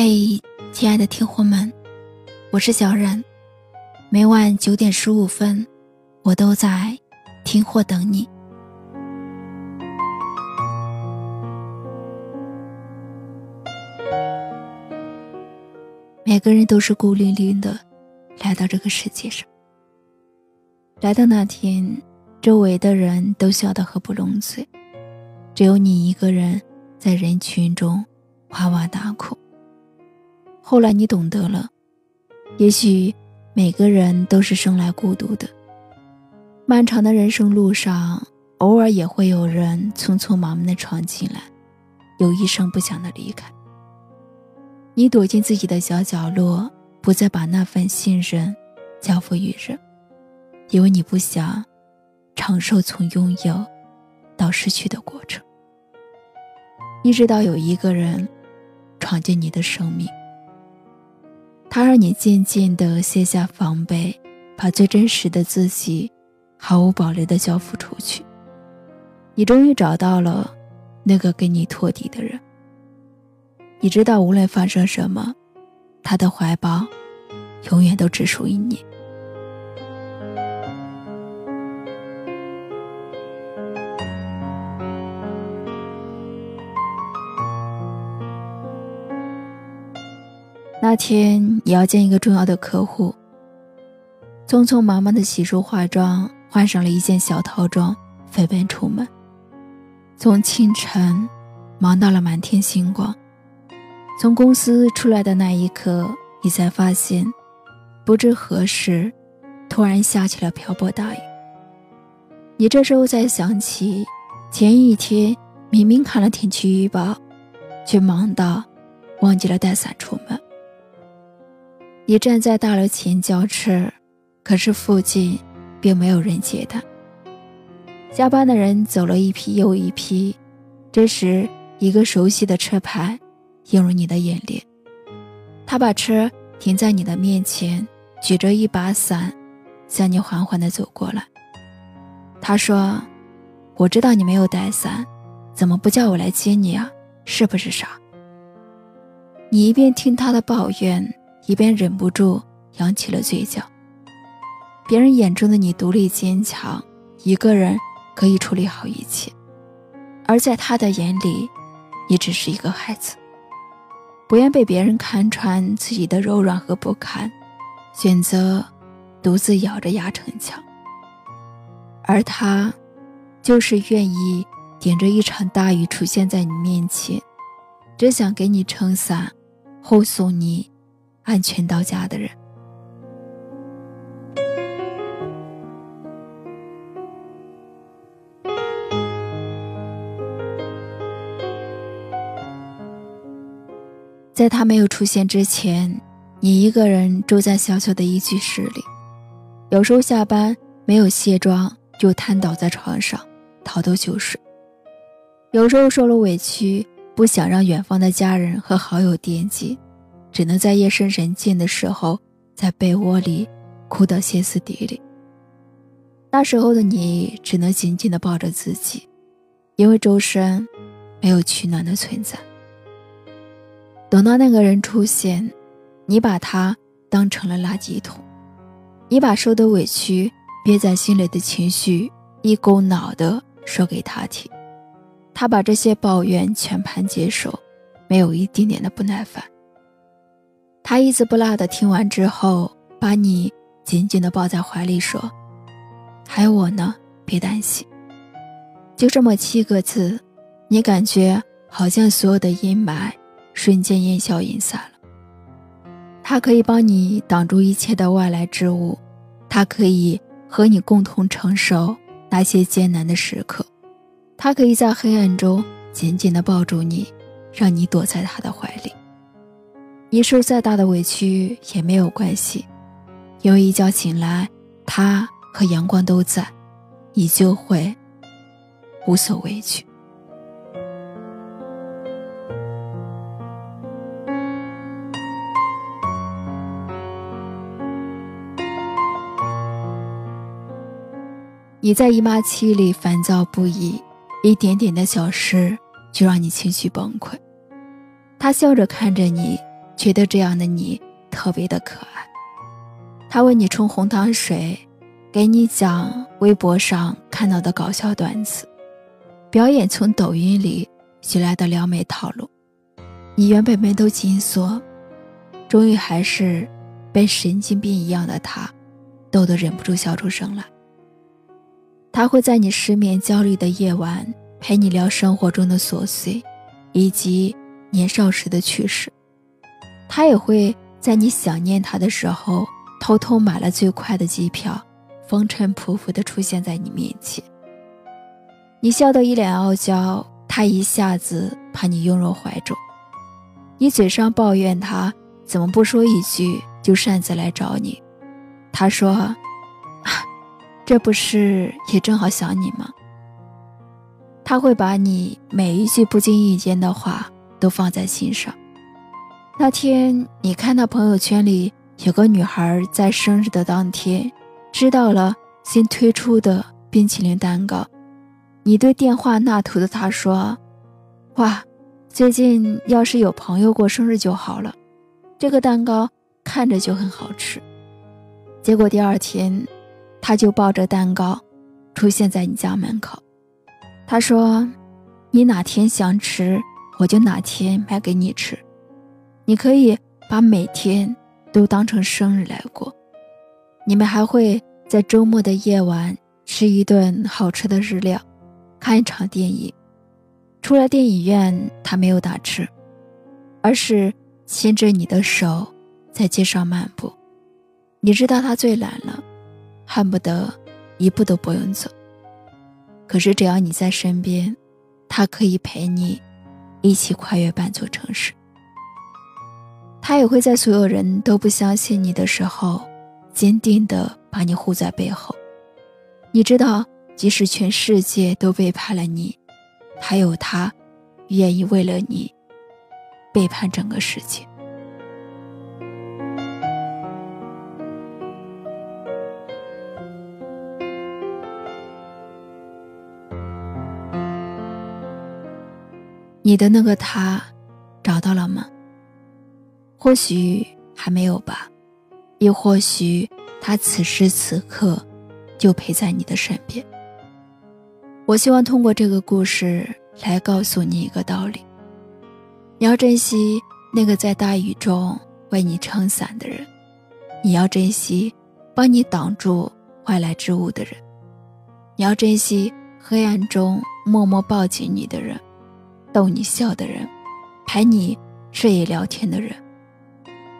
嘿，亲爱的听货们，我是小冉。每晚九点十五分，我都在听货等你。每个人都是孤零零的来到这个世界上。来到那天，周围的人都笑得合不拢嘴，只有你一个人在人群中哇哇大哭。后来你懂得了，也许每个人都是生来孤独的。漫长的人生路上，偶尔也会有人匆匆忙忙的闯进来，又一声不响的离开。你躲进自己的小角落，不再把那份信任交付于人，因为你不想承受从拥有到失去的过程。一直到有一个人闯进你的生命。他让你渐渐地卸下防备，把最真实的自己毫无保留地交付出去。你终于找到了那个给你托底的人。你知道，无论发生什么，他的怀抱永远都只属于你。那天你要见一个重要的客户，匆匆忙忙的洗漱化妆，换上了一件小套装，飞奔出门。从清晨忙到了满天星光，从公司出来的那一刻，你才发现，不知何时，突然下起了瓢泼大雨。你这时候才想起，前一天明明看了天气预报，却忙到忘记了带伞出门。你站在大楼前叫车，可是附近并没有人接他。加班的人走了一批又一批，这时一个熟悉的车牌映入你的眼帘。他把车停在你的面前，举着一把伞，向你缓缓地走过来。他说：“我知道你没有带伞，怎么不叫我来接你啊？是不是傻？”你一边听他的抱怨。一边忍不住扬起了嘴角。别人眼中的你独立坚强，一个人可以处理好一切，而在他的眼里，你只是一个孩子，不愿被别人看穿自己的柔软和不堪，选择独自咬着牙逞强。而他，就是愿意顶着一场大雨出现在你面前，只想给你撑伞，护送你。安全到家的人，在他没有出现之前，你一个人住在小小的一居室里，有时候下班没有卸妆，就瘫倒在床上逃头就睡；有时候受了委屈，不想让远方的家人和好友惦记。只能在夜深人静的时候，在被窝里哭得歇斯底里。那时候的你只能紧紧地抱着自己，因为周身没有取暖的存在。等到那个人出现，你把他当成了垃圾桶，你把受的委屈、憋在心里的情绪一股脑的说给他听，他把这些抱怨全盘接受，没有一丁点的不耐烦。他一字不落的听完之后，把你紧紧的抱在怀里，说：“还有我呢，别担心。”就这么七个字，你感觉好像所有的阴霾瞬间烟消云散了。他可以帮你挡住一切的外来之物，他可以和你共同承受那些艰难的时刻，他可以在黑暗中紧紧的抱住你，让你躲在他的怀里。你受再大的委屈也没有关系，因为一觉醒来，他和阳光都在，你就会无所畏惧。你在姨妈期里烦躁不已，一点点的小事就让你情绪崩溃，他笑着看着你。觉得这样的你特别的可爱。他为你冲红糖水，给你讲微博上看到的搞笑段子，表演从抖音里学来的撩妹套路。你原本眉头紧锁，终于还是被神经病一样的他逗得忍不住笑出声来。他会在你失眠焦虑的夜晚陪你聊生活中的琐碎，以及年少时的趣事。他也会在你想念他的时候，偷偷买了最快的机票，风尘仆仆地出现在你面前。你笑得一脸傲娇，他一下子把你拥入怀中。你嘴上抱怨他怎么不说一句就擅自来找你，他说。这不是也正好想你吗？他会把你每一句不经意间的话都放在心上。那天你看到朋友圈里有个女孩在生日的当天知道了新推出的冰淇淋蛋糕，你对电话那头的她说：“哇，最近要是有朋友过生日就好了，这个蛋糕看着就很好吃。”结果第二天。他就抱着蛋糕，出现在你家门口。他说：“你哪天想吃，我就哪天买给你吃。你可以把每天都当成生日来过。你们还会在周末的夜晚吃一顿好吃的日料，看一场电影。出了电影院，他没有打车，而是牵着你的手在街上漫步。你知道他最懒了。”恨不得一步都不用走。可是只要你在身边，他可以陪你一起跨越半座城市。他也会在所有人都不相信你的时候，坚定地把你护在背后。你知道，即使全世界都背叛了你，还有他，愿意为了你背叛整个世界。你的那个他，找到了吗？或许还没有吧，亦或许他此时此刻就陪在你的身边。我希望通过这个故事来告诉你一个道理：你要珍惜那个在大雨中为你撑伞的人，你要珍惜帮你挡住外来之物的人，你要珍惜黑暗中默默抱紧你的人。逗你笑的人，陪你睡夜聊天的人，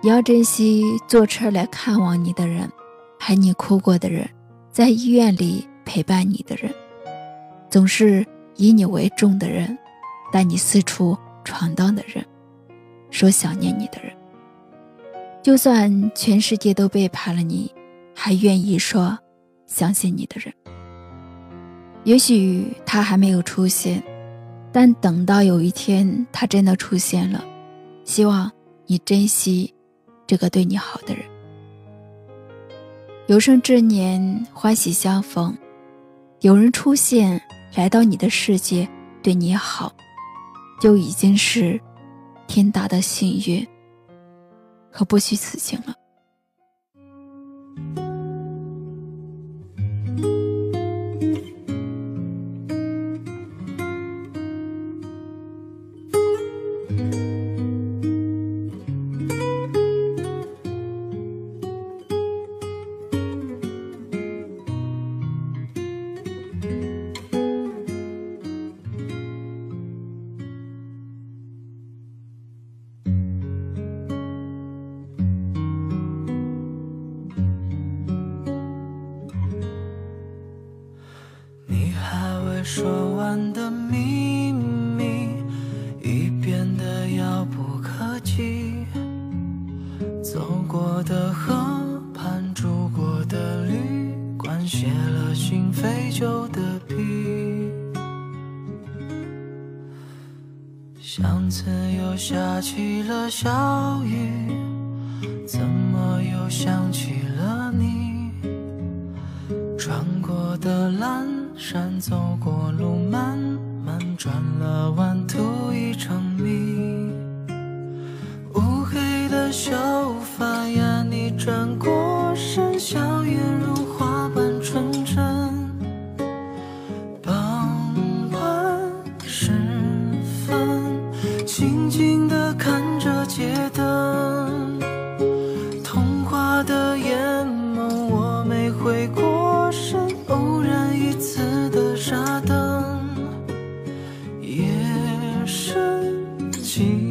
你要珍惜坐车来看望你的人，陪你哭过的人，在医院里陪伴你的人，总是以你为重的人，带你四处闯荡的人，说想念你的人。就算全世界都背叛了你，还愿意说相信你的人。也许他还没有出现。但等到有一天他真的出现了，希望你珍惜这个对你好的人。有生之年欢喜相逢，有人出现来到你的世界对你好，就已经是天大的幸运可不虚此行了。的秘密已变得遥不可及，走过的河畔，住过的旅馆，写了心废旧的笔，巷子又下起了小雨，怎么又想起了你？穿过的蓝。山走过路，慢慢转了弯，图一场谜。乌黑的秀发呀，你转过深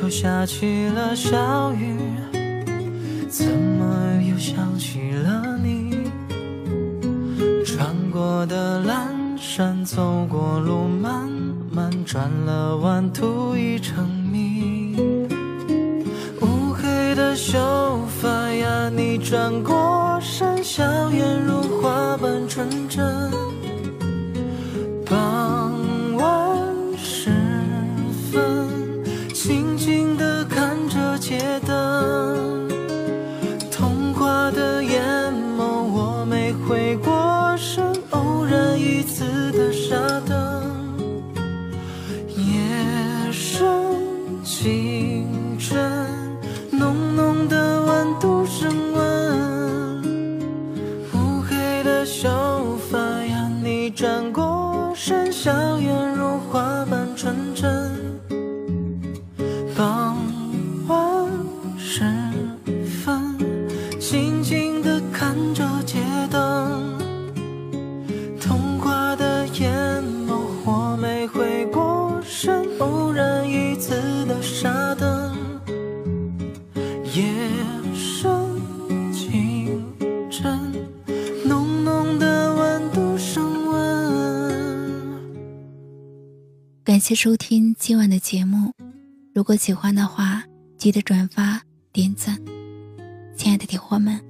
又下起了小雨，怎么又想起了你？穿过的阑珊，走过路漫漫，转了弯，途已成谜。乌黑的秀发呀，你转过身，笑颜如花般纯真。神，偶然一次的傻瞪。夜深清晨，浓浓的温度升温。感谢收听今晚的节目，如果喜欢的话，记得转发点赞。亲爱的铁伙们，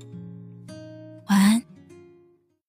晚安。